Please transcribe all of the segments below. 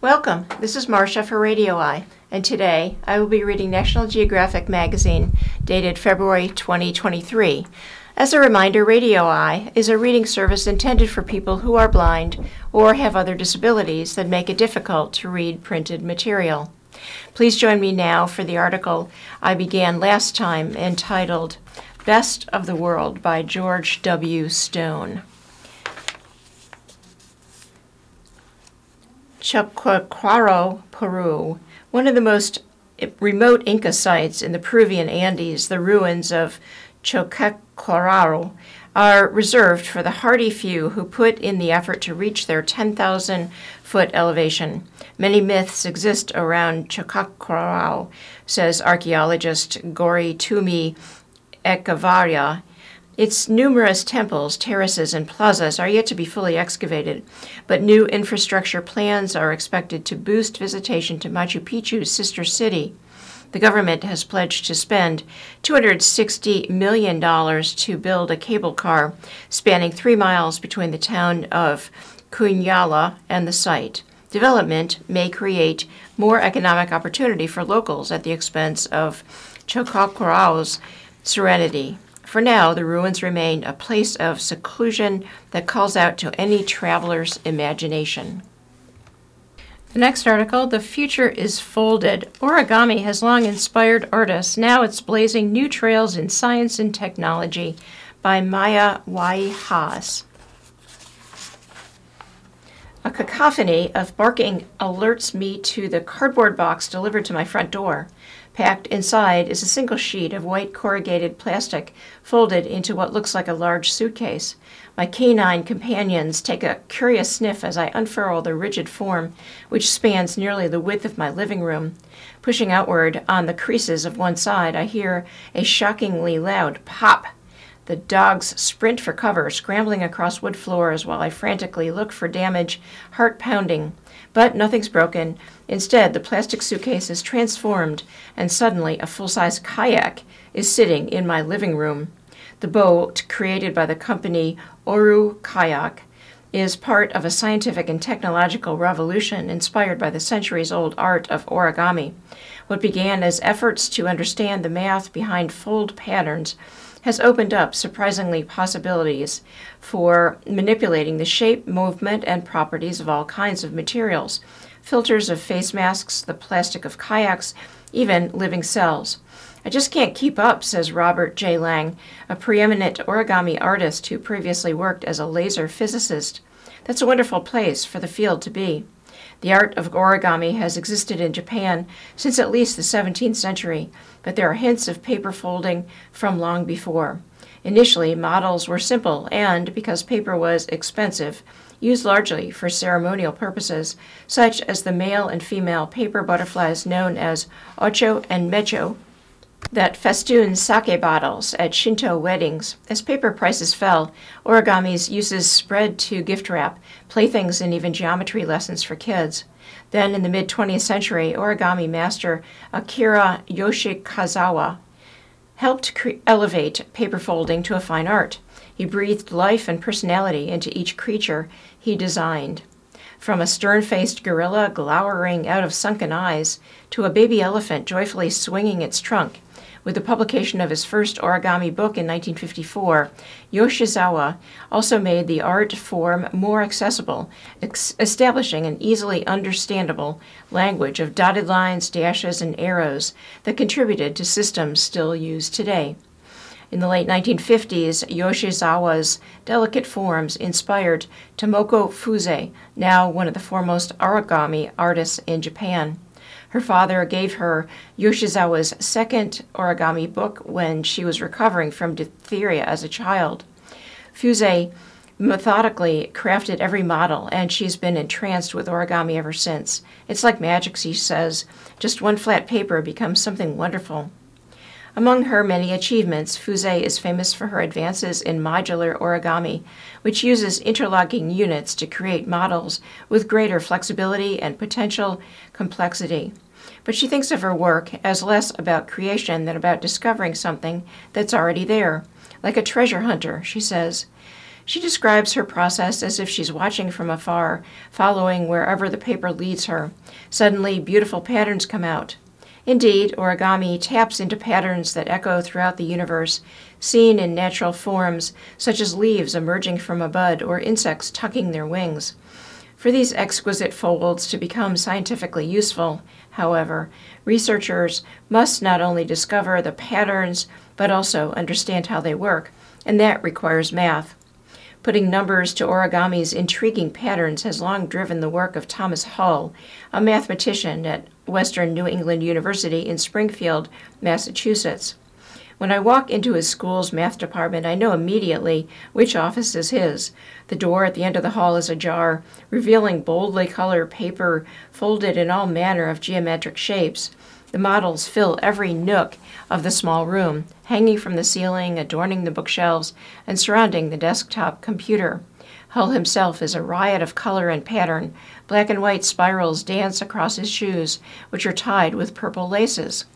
Welcome. This is Marcia for Radio Eye, and today I will be reading National Geographic magazine dated February 2023. As a reminder, Radio Eye is a reading service intended for people who are blind or have other disabilities that make it difficult to read printed material. Please join me now for the article I began last time entitled Best of the World by George W. Stone. Choquequirao, Peru, one of the most remote Inca sites in the Peruvian Andes, the ruins of Choquequirao, are reserved for the hardy few who put in the effort to reach their 10,000 foot elevation. Many myths exist around Choquequirao, says archaeologist Gori Tumi Echevarria its numerous temples, terraces, and plazas are yet to be fully excavated, but new infrastructure plans are expected to boost visitation to Machu Picchu's sister city. The government has pledged to spend $260 million to build a cable car spanning three miles between the town of Kiuñalla and the site. Development may create more economic opportunity for locals at the expense of Choquequirao's serenity. For now, the ruins remain a place of seclusion that calls out to any traveler's imagination. The next article The Future is Folded. Origami has long inspired artists. Now it's blazing new trails in science and technology by Maya Wei-Haas. A cacophony of barking alerts me to the cardboard box delivered to my front door. Packed inside is a single sheet of white corrugated plastic folded into what looks like a large suitcase. My canine companions take a curious sniff as I unfurl the rigid form, which spans nearly the width of my living room. Pushing outward on the creases of one side, I hear a shockingly loud pop. The dogs sprint for cover, scrambling across wood floors while I frantically look for damage, heart pounding. But nothing's broken. Instead, the plastic suitcase is transformed, and suddenly a full size kayak is sitting in my living room. The boat, created by the company Oru Kayak, is part of a scientific and technological revolution inspired by the centuries old art of origami. What began as efforts to understand the math behind fold patterns has opened up surprisingly possibilities for manipulating the shape, movement, and properties of all kinds of materials filters of face masks, the plastic of kayaks, even living cells. I just can't keep up, says Robert J. Lang, a preeminent origami artist who previously worked as a laser physicist. That's a wonderful place for the field to be. The art of origami has existed in Japan since at least the 17th century, but there are hints of paper folding from long before. Initially, models were simple and, because paper was expensive, used largely for ceremonial purposes, such as the male and female paper butterflies known as ocho and mecho, that festoon sake bottles at Shinto weddings. As paper prices fell, origami's uses spread to gift wrap, playthings, and even geometry lessons for kids. Then, in the mid 20th century, origami master Akira Yoshikazawa helped cre- elevate paper folding to a fine art. He breathed life and personality into each creature he designed. From a stern faced gorilla glowering out of sunken eyes to a baby elephant joyfully swinging its trunk, with the publication of his first origami book in 1954, Yoshizawa also made the art form more accessible, ex- establishing an easily understandable language of dotted lines, dashes, and arrows that contributed to systems still used today. In the late 1950s, Yoshizawa's delicate forms inspired Tomoko Fuse, now one of the foremost origami artists in Japan. Her father gave her Yoshizawa's second origami book when she was recovering from diphtheria as a child. Fuse methodically crafted every model, and she's been entranced with origami ever since. It's like magic, she says. Just one flat paper becomes something wonderful. Among her many achievements, Fuse is famous for her advances in modular origami, which uses interlocking units to create models with greater flexibility and potential complexity. But she thinks of her work as less about creation than about discovering something that's already there. Like a treasure hunter, she says. She describes her process as if she's watching from afar, following wherever the paper leads her. Suddenly, beautiful patterns come out. Indeed, origami taps into patterns that echo throughout the universe, seen in natural forms, such as leaves emerging from a bud or insects tucking their wings. For these exquisite folds to become scientifically useful, however, researchers must not only discover the patterns, but also understand how they work, and that requires math. Putting numbers to origami's intriguing patterns has long driven the work of Thomas Hull, a mathematician at Western New England University in Springfield, Massachusetts. When I walk into his school's math department, I know immediately which office is his. The door at the end of the hall is ajar, revealing boldly colored paper folded in all manner of geometric shapes. The models fill every nook of the small room, hanging from the ceiling, adorning the bookshelves, and surrounding the desktop computer. Hull himself is a riot of color and pattern. Black and white spirals dance across his shoes, which are tied with purple laces.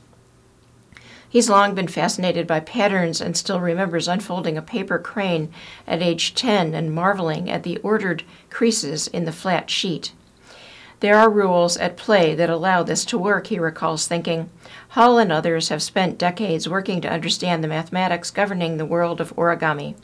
He's long been fascinated by patterns and still remembers unfolding a paper crane at age 10 and marveling at the ordered creases in the flat sheet. There are rules at play that allow this to work, he recalls thinking. Hull and others have spent decades working to understand the mathematics governing the world of origami.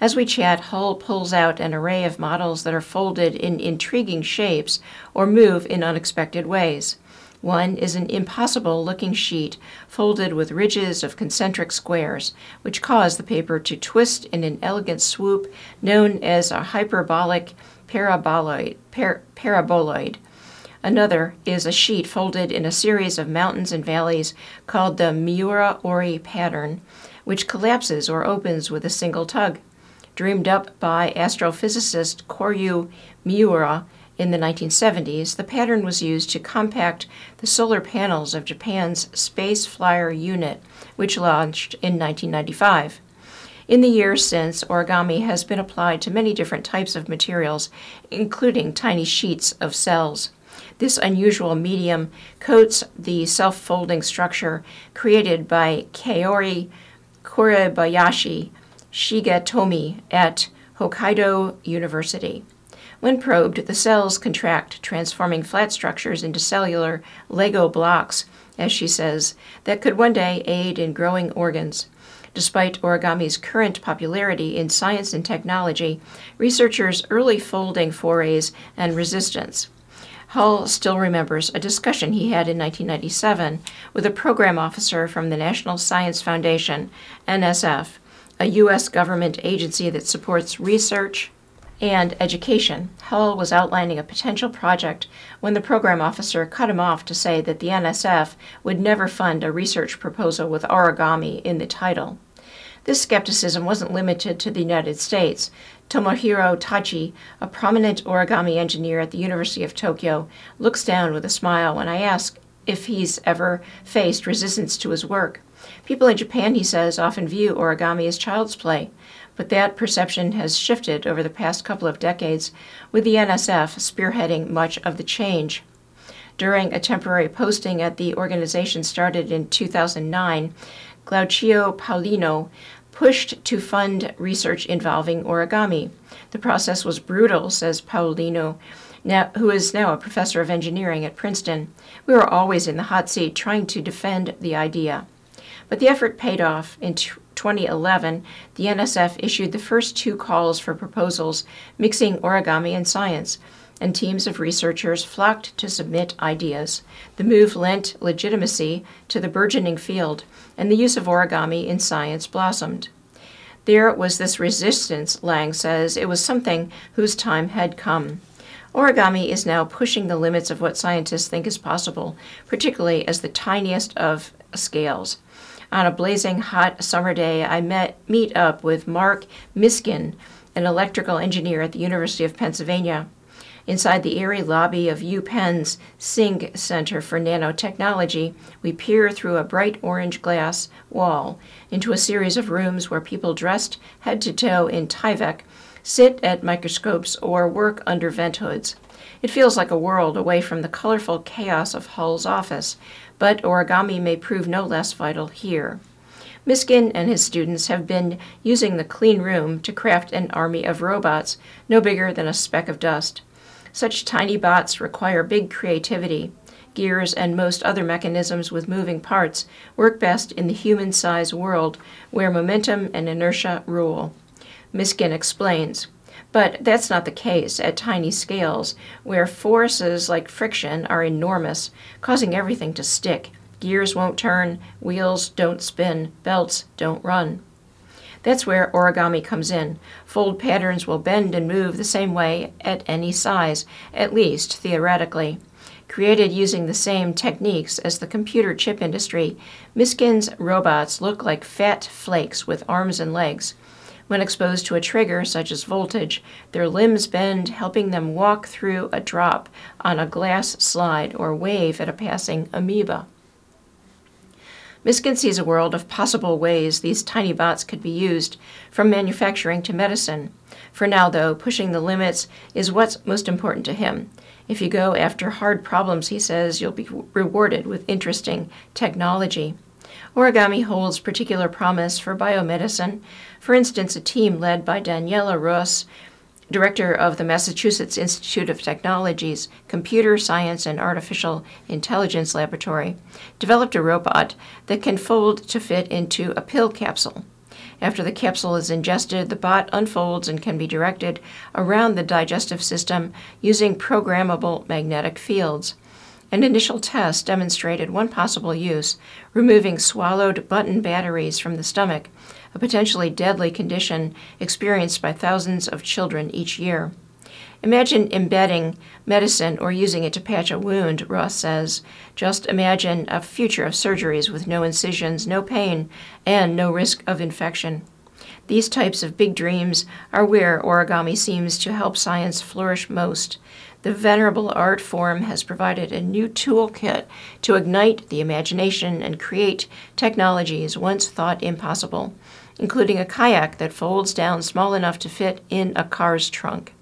As we chat, Hull pulls out an array of models that are folded in intriguing shapes or move in unexpected ways. One is an impossible looking sheet folded with ridges of concentric squares, which cause the paper to twist in an elegant swoop known as a hyperbolic paraboloid. Par- paraboloid. Another is a sheet folded in a series of mountains and valleys called the Miura Ori pattern, which collapses or opens with a single tug. Dreamed up by astrophysicist Koryu Miura in the 1970s, the pattern was used to compact the solar panels of Japan's Space Flyer unit, which launched in 1995. In the years since, origami has been applied to many different types of materials, including tiny sheets of cells. This unusual medium coats the self folding structure created by Kaori Kuribayashi Shigetomi at Hokkaido University. When probed, the cells contract, transforming flat structures into cellular Lego blocks, as she says, that could one day aid in growing organs. Despite origami's current popularity in science and technology, researchers' early folding forays and resistance Hull still remembers a discussion he had in 1997 with a program officer from the National Science Foundation, NSF, a U.S. government agency that supports research and education. Hull was outlining a potential project when the program officer cut him off to say that the NSF would never fund a research proposal with origami in the title. This skepticism wasn't limited to the United States. Tomohiro Tachi, a prominent origami engineer at the University of Tokyo, looks down with a smile when I ask if he's ever faced resistance to his work. People in Japan, he says, often view origami as child's play, but that perception has shifted over the past couple of decades, with the NSF spearheading much of the change. During a temporary posting at the organization started in 2009, Glaucio Paulino pushed to fund research involving origami. The process was brutal, says Paulino, now, who is now a professor of engineering at Princeton. We were always in the hot seat trying to defend the idea. But the effort paid off. In 2011, the NSF issued the first two calls for proposals mixing origami and science and teams of researchers flocked to submit ideas. The move lent legitimacy to the burgeoning field, and the use of origami in science blossomed. There was this resistance, Lang says. It was something whose time had come. Origami is now pushing the limits of what scientists think is possible, particularly as the tiniest of scales. On a blazing hot summer day, I met meet up with Marc Miskin, an electrical engineer at the University of Pennsylvania. Inside the airy lobby of UPenn's Singh Center for Nanotechnology, we peer through a bright orange glass wall into a series of rooms where people dressed head to toe in Tyvek sit at microscopes or work under vent hoods. It feels like a world away from the colorful chaos of Hull's office, but origami may prove no less vital here. Miskin and his students have been using the clean room to craft an army of robots no bigger than a speck of dust. Such tiny bots require big creativity. Gears and most other mechanisms with moving parts work best in the human sized world where momentum and inertia rule. Miskin explains. But that's not the case at tiny scales, where forces like friction are enormous, causing everything to stick Gears won't turn, wheels don't spin, belts don't run. That's where origami comes in. Fold patterns will bend and move the same way at any size, at least theoretically. Created using the same techniques as the computer chip industry, Miskin's robots look like fat flakes with arms and legs. When exposed to a trigger, such as voltage, their limbs bend, helping them walk through a drop on a glass slide or wave at a passing amoeba. Miskin sees a world of possible ways these tiny bots could be used, from manufacturing to medicine. For now, though, pushing the limits is what's most important to him. If you go after hard problems, he says, you'll be rewarded with interesting technology. Origami holds particular promise for biomedicine. For instance, a team led by Daniela Rus director of the Massachusetts Institute of Technology's Computer Science and Artificial Intelligence Laboratory, developed a robot that can fold to fit into a pill capsule. After the capsule is ingested, the bot unfolds and can be directed around the digestive system using programmable magnetic fields. An initial test demonstrated one possible use removing swallowed button batteries from the stomach a potentially deadly condition experienced by thousands of children each year. Imagine embedding medicine or using it to patch a wound, Rus says. Just imagine a future of surgeries with no incisions, no pain, and no risk of infection. These types of big dreams are where origami seems to help science flourish most. The venerable art form has provided a new toolkit to ignite the imagination and create technologies once thought impossible including a kayak that folds down small enough to fit in a car's trunk.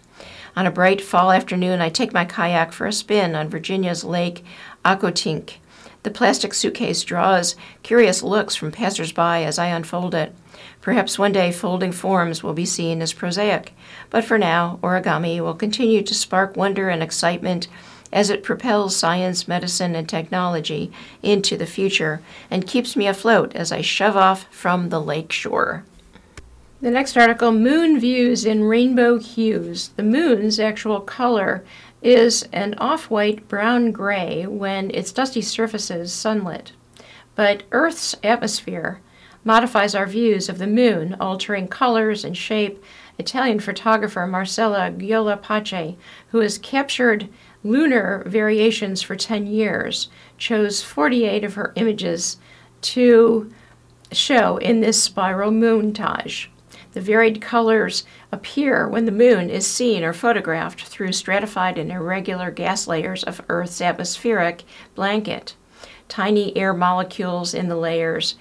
On a bright fall afternoon, I take my kayak for a spin on Virginia's Lake Accotink. The plastic suitcase draws curious looks from passersby as I unfold it. Perhaps one day folding forms will be seen as prosaic, but for now, origami will continue to spark wonder and excitement as it propels science, medicine, and technology into the future and keeps me afloat as I shove off from the lake shore. The next article Moon Views in Rainbow Hues. The moon's actual color is an off white brown gray when its dusty surface is sunlit. But Earth's atmosphere modifies our views of the moon, altering colors and shape. Italian photographer Marcella Giulia Pace, who has captured lunar variations for 10 years, chose 48 of her images to show in this spiral montage. The varied colors appear when the moon is seen or photographed through stratified and irregular gas layers of Earth's atmospheric blanket. Tiny air molecules in the layers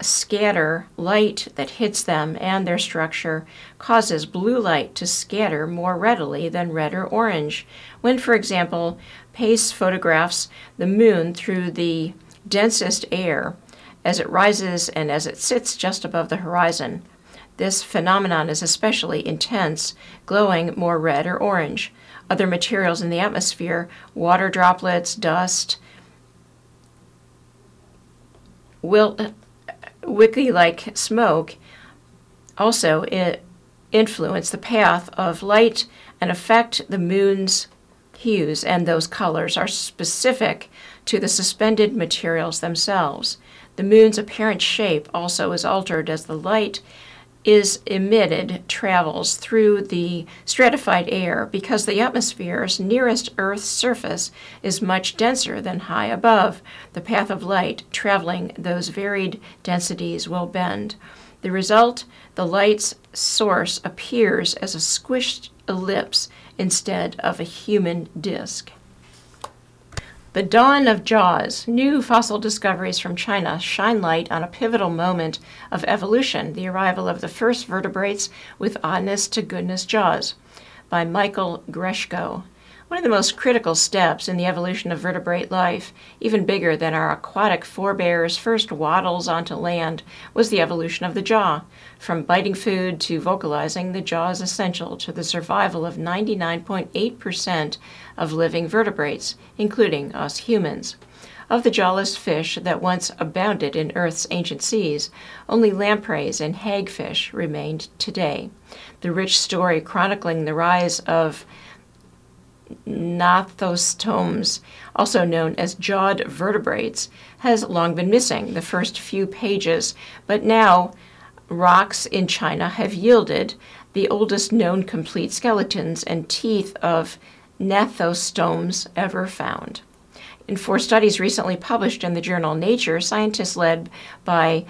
scatter light that hits them, and their structure causes blue light to scatter more readily than red or orange. When, for example, Pace photographs the moon through the densest air as it rises and as it sits just above the horizon, this phenomenon is especially intense, glowing more red or orange. Other materials in the atmosphere, water droplets, dust, will wicky like smoke also it influence the path of light and affect the moon's hues, and those colors are specific to the suspended materials themselves. The moon's apparent shape also is altered as the light is emitted travels through the stratified air because the atmosphere's nearest Earth's surface is much denser than high above. The path of light traveling those varied densities will bend. The result the light's source appears as a squished ellipse instead of a human disk. The dawn of Jaws. New fossil discoveries from China shine light on a pivotal moment of evolution, the arrival of the first vertebrates with honest to goodness jaws. By Michael Greshko. One of the most critical steps in the evolution of vertebrate life, even bigger than our aquatic forebears' first waddles onto land, was the evolution of the jaw. From biting food to vocalizing, the jaw is essential to the survival of 99.8% of living vertebrates, including us humans. Of the jawless fish that once abounded in Earth's ancient seas, only lampreys and hagfish remained today. The rich story chronicling the rise of gnathostomes, also known as jawed vertebrates, has long been missing the first few pages, but now rocks in China have yielded the oldest known complete skeletons and teeth of gnathostomes ever found. In four studies recently published in the journal Nature, scientists led by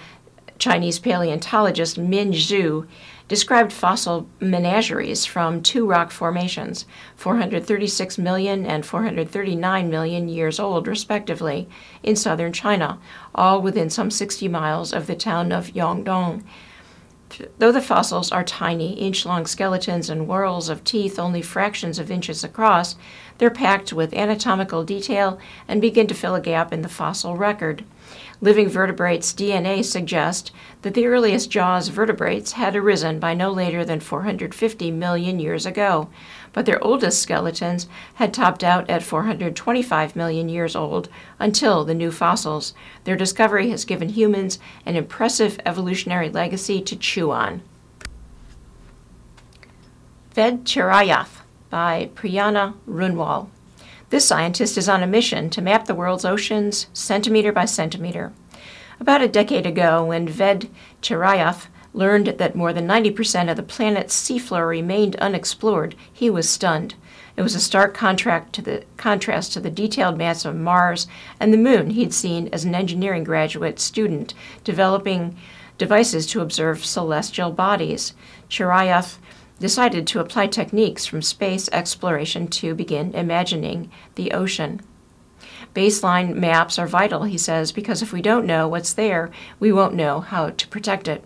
Chinese paleontologist Min Zhu described fossil menageries from two rock formations, 436 million and 439 million years old, respectively, in southern China, all within some 60 miles of the town of Yongdong. Though the fossils are tiny, inch long skeletons and whorls of teeth only fractions of inches across, they're packed with anatomical detail and begin to fill a gap in the fossil record. Living vertebrates' DNA suggest that the earliest jaws vertebrates had arisen by no later than 450 million years ago, but their oldest skeletons had topped out at 425 million years old until the new fossils. Their discovery has given humans an impressive evolutionary legacy to chew on. Ved Chirayath by Priyanka Runwal. This scientist is on a mission to map the world's oceans centimeter by centimeter. About a decade ago, when Ved Chirayath learned that more than 90% of the planet's seafloor remained unexplored, he was stunned. It was a stark contrast to the contrast to the detailed maps of Mars and the Moon he'd seen as an engineering graduate student developing devices to observe celestial bodies. Chirayath decided to apply techniques from space exploration to begin imagining the ocean. Baseline maps are vital, he says, because if we don't know what's there, we won't know how to protect it.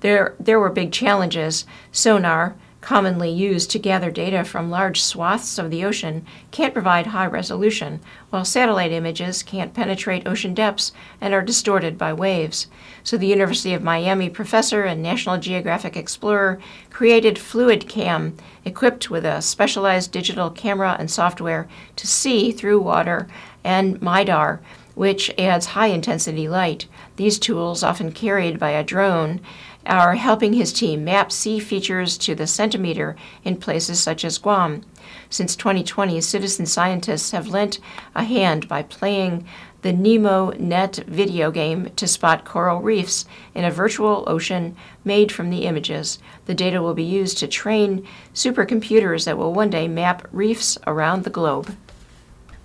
There, there were big challenges. Sonar, commonly used to gather data from large swaths of the ocean, can't provide high resolution, while satellite images can't penetrate ocean depths and are distorted by waves. So the University of Miami professor and National Geographic explorer created FluidCam, equipped with a specialized digital camera and software to see through water, and MIDAR, which adds high intensity light. These tools, often carried by a drone, are helping his team map sea features to the centimeter in places such as Guam. Since 2020, citizen scientists have lent a hand by playing the Nemo Net video game to spot coral reefs in a virtual ocean made from the images. The data will be used to train supercomputers that will one day map reefs around the globe.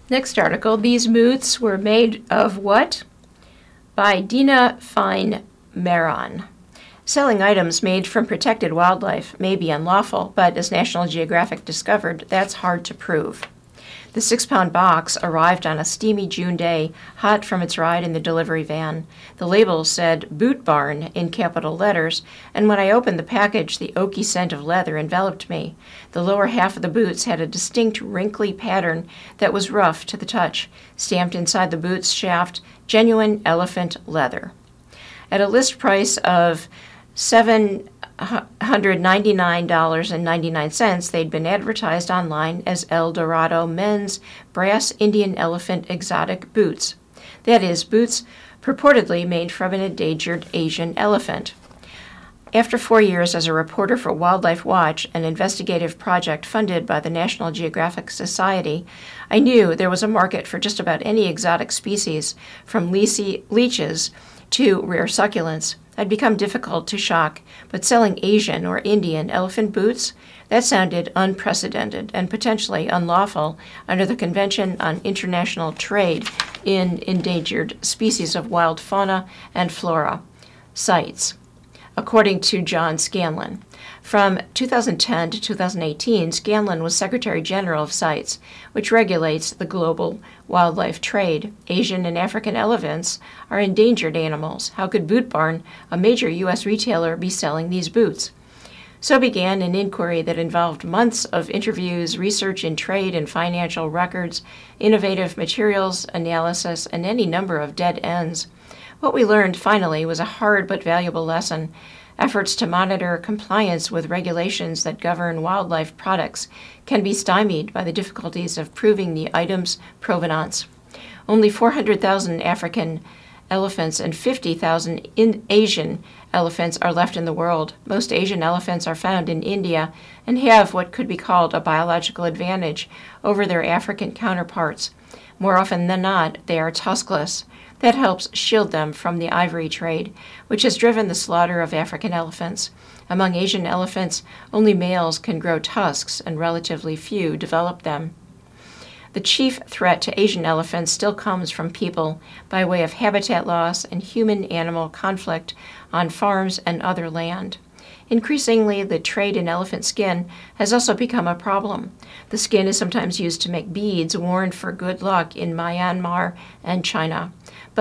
Next article These Moods Were Made of What? by Dina Fine Maron. Selling items made from protected wildlife may be unlawful, but as National Geographic discovered, that's hard to prove. The six pound box arrived on a steamy June day, hot from its ride in the delivery van. The label said Boot Barn in capital letters, and when I opened the package, the oaky scent of leather enveloped me. The lower half of the boots had a distinct wrinkly pattern that was rough to the touch. Stamped inside the boot's shaft, genuine elephant leather. At a list price of $799.99, they'd been advertised online as El Dorado men's brass Indian elephant exotic boots. That is, boots purportedly made from an endangered Asian elephant. After four years as a reporter for Wildlife Watch, an investigative project funded by the National Geographic Society, I knew there was a market for just about any exotic species, from leeches to rare succulents had become difficult to shock, but selling Asian or Indian elephant boots, that sounded unprecedented and potentially unlawful under the Convention on International Trade in Endangered Species of Wild Fauna and Flora, CITES, according to John Scanlon. From 2010 to 2018, Scanlon was Secretary General of CITES, which regulates the global wildlife trade. Asian and African elephants are endangered animals. How could Boot Barn, a major U.S. retailer, be selling these boots? So began an inquiry that involved months of interviews, research in trade and financial records, innovative materials analysis, and any number of dead ends. What we learned finally was a hard but valuable lesson. Efforts to monitor compliance with regulations that govern wildlife products can be stymied by the difficulties of proving the item's provenance. Only 400,000 African elephants and 50,000 Asian elephants are left in the world. Most Asian elephants are found in India and have what could be called a biological advantage over their African counterparts. More often than not, they are tuskless. That helps shield them from the ivory trade, which has driven the slaughter of African elephants. Among Asian elephants, only males can grow tusks and relatively few develop them. The chief threat to Asian elephants still comes from people by way of habitat loss and human animal conflict on farms and other land. Increasingly, the trade in elephant skin has also become a problem. The skin is sometimes used to make beads worn for good luck in Myanmar and China.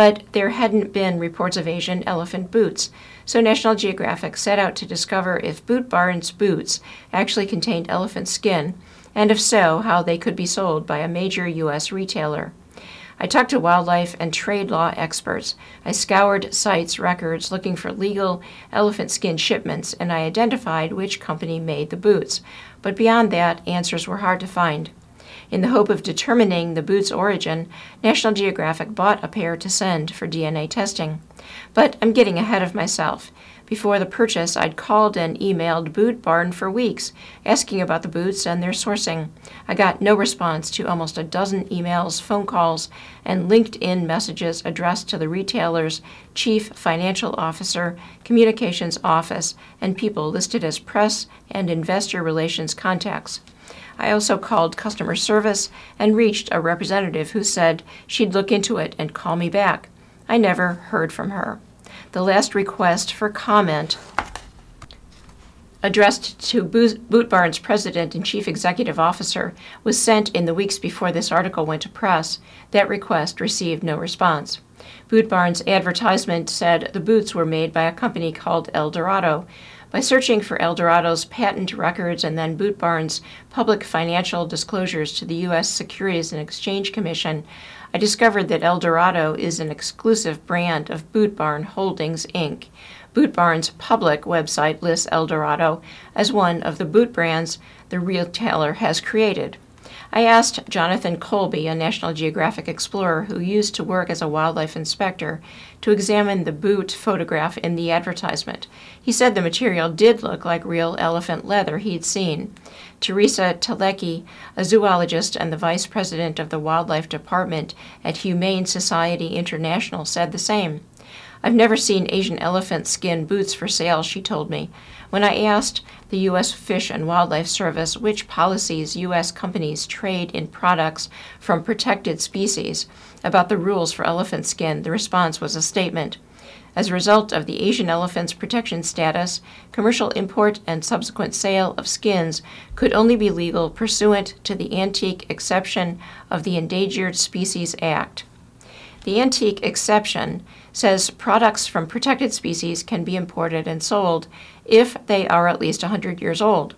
But there hadn't been reports of Asian elephant boots, so National Geographic set out to discover if Boot Barn's boots actually contained elephant skin, and if so, how they could be sold by a major U.S. retailer. I talked to wildlife and trade law experts. I scoured CITES records looking for legal elephant skin shipments, and I identified which company made the boots. But beyond that, answers were hard to find. In the hope of determining the boot's origin, National Geographic bought a pair to send for DNA testing. But I'm getting ahead of myself. Before the purchase, I'd called and emailed Boot Barn for weeks, asking about the boots and their sourcing. I got no response to almost a dozen emails, phone calls, and LinkedIn messages addressed to the retailer's chief financial officer, communications office, and people listed as press and investor relations contacts. I also called customer service and reached a representative who said she'd look into it and call me back. I never heard from her the last request for comment addressed to Boot Barn's president and chief executive officer was sent in the weeks before this article went to press. That request received no response. Boot Barn's advertisement said the boots were made by a company called El Dorado. By searching for Eldorado's patent records and then Boot Barn's public financial disclosures to the U.S. Securities and Exchange Commission, I discovered that Eldorado is an exclusive brand of Boot Barn Holdings, Inc. Boot Barn's public website lists Eldorado as one of the boot brands the retailer has created. I asked Jonathan Colby, a National Geographic explorer who used to work as a wildlife inspector, to examine the boot photograph in the advertisement. He said the material did look like real elephant leather he'd seen. Teresa Telecky, a zoologist and the vice president of the wildlife department at Humane Society International, said the same. I've never seen Asian elephant skin boots for sale, she told me. When I asked the U.S. Fish and Wildlife Service which policies U.S. companies trade in products from protected species about the rules for elephant skin, the response was a statement. As a result of the Asian elephant's protection status, commercial import and subsequent sale of skins could only be legal pursuant to the antique exception of the Endangered Species Act. The antique exception says products from protected species can be imported and sold if they are at least 100 years old.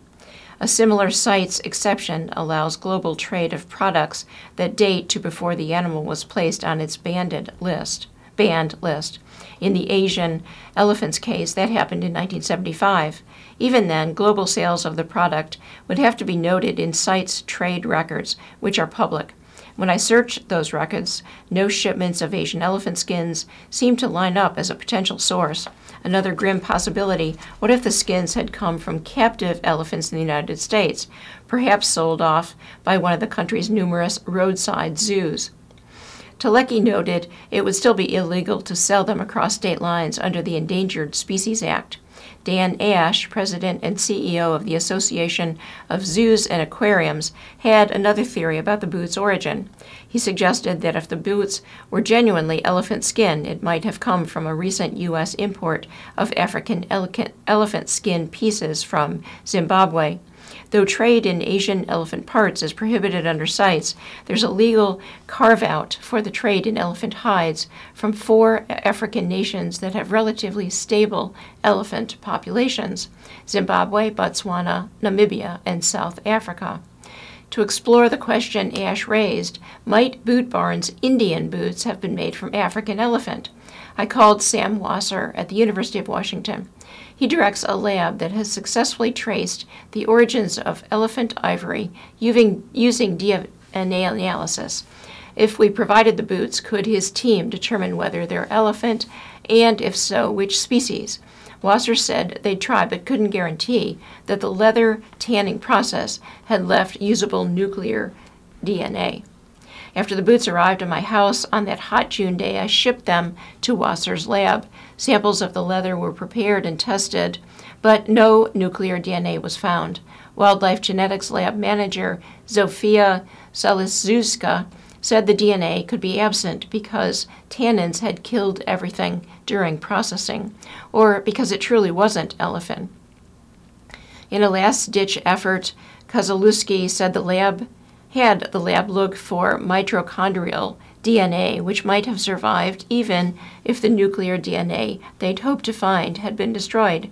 A similar CITES exception allows global trade of products that date to before the animal was placed on its banded list, banned list. In the Asian elephant's case, that happened in 1975. Even then, global sales of the product would have to be noted in CITES' trade records, which are public. When I searched those records, no shipments of Asian elephant skins seemed to line up as a potential source. Another grim possibility what if the skins had come from captive elephants in the United States, perhaps sold off by one of the country's numerous roadside zoos? Telecky noted it would still be illegal to sell them across state lines under the Endangered Species Act. Dan Ashe, president and CEO of the Association of Zoos and Aquariums, had another theory about the boot's origin. He suggested that if the boots were genuinely elephant skin, it might have come from a recent U.S. import of African elephant skin pieces from Zimbabwe. Though trade in Asian elephant parts is prohibited under CITES, there's a legal carve out for the trade in elephant hides from four African nations that have relatively stable elephant populations Zimbabwe, Botswana, Namibia, and South Africa. To explore the question Ashe raised, might Boot Barn's Indian boots have been made from African elephant? I called Sam Wasser at the University of Washington. He directs a lab that has successfully traced the origins of elephant ivory using, using DNA analysis. If we provided the boots, could his team determine whether they're elephant, and if so, which species? Wasser said they'd try but couldn't guarantee that the leather tanning process had left usable nuclear DNA. After the boots arrived at my house on that hot June day, I shipped them to Wasser's lab. Samples of the leather were prepared and tested, but no nuclear DNA was found. Wildlife Genetics Lab manager Zofia Kaliszewska said the DNA could be absent because tannins had killed everything during processing, or because it truly wasn't elephant. In a last ditch effort, Kaliszewska said the lab had the lab look for mitochondrial DNA, which might have survived even if the nuclear DNA they'd hoped to find had been destroyed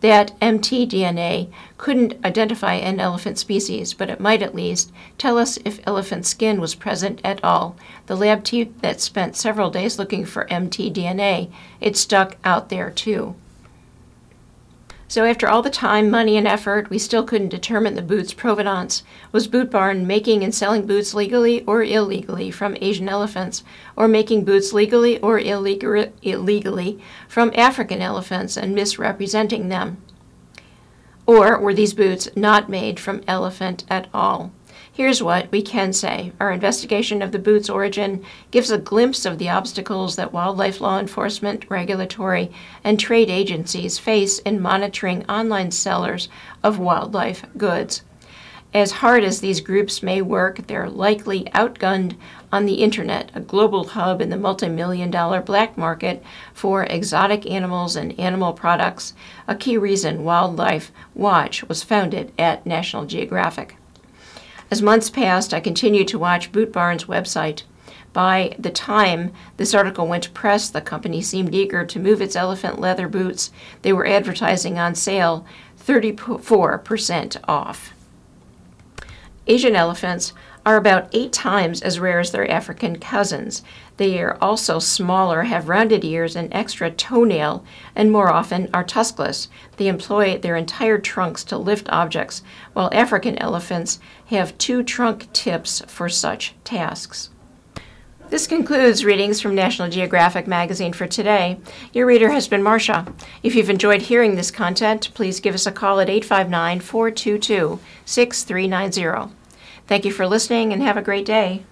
that mtDNA couldn't identify an elephant species, but it might at least tell us if elephant skin was present at all. The lab team that spent several days looking for mtDNA, it stuck out there too. So, after all the time, money, and effort, we still couldn't determine the boot's provenance. Was Boot Barn making and selling boots legally or illegally from Asian elephants, or making boots legally or illegally from African elephants and misrepresenting them? Or were these boots not made from elephant at all? Here's what we can say. Our investigation of the boot's origin gives a glimpse of the obstacles that wildlife law enforcement, regulatory, and trade agencies face in monitoring online sellers of wildlife goods. As hard as these groups may work, they're likely outgunned on the internet, a global hub in the multi million dollar black market for exotic animals and animal products, a key reason Wildlife Watch was founded at National Geographic. As months passed, I continued to watch Boot Barn's website. By the time this article went to press, the company seemed eager to move its elephant leather boots. They were advertising on sale 34% off. Asian elephants are about eight times as rare as their African cousins. They are also smaller, have rounded ears, and extra toenail, and more often are tuskless. They employ their entire trunks to lift objects, while African elephants have two trunk tips for such tasks. This concludes readings from National Geographic magazine for today. Your reader has been Marcia. If you've enjoyed hearing this content, please give us a call at 859 422 6390. Thank you for listening and have a great day.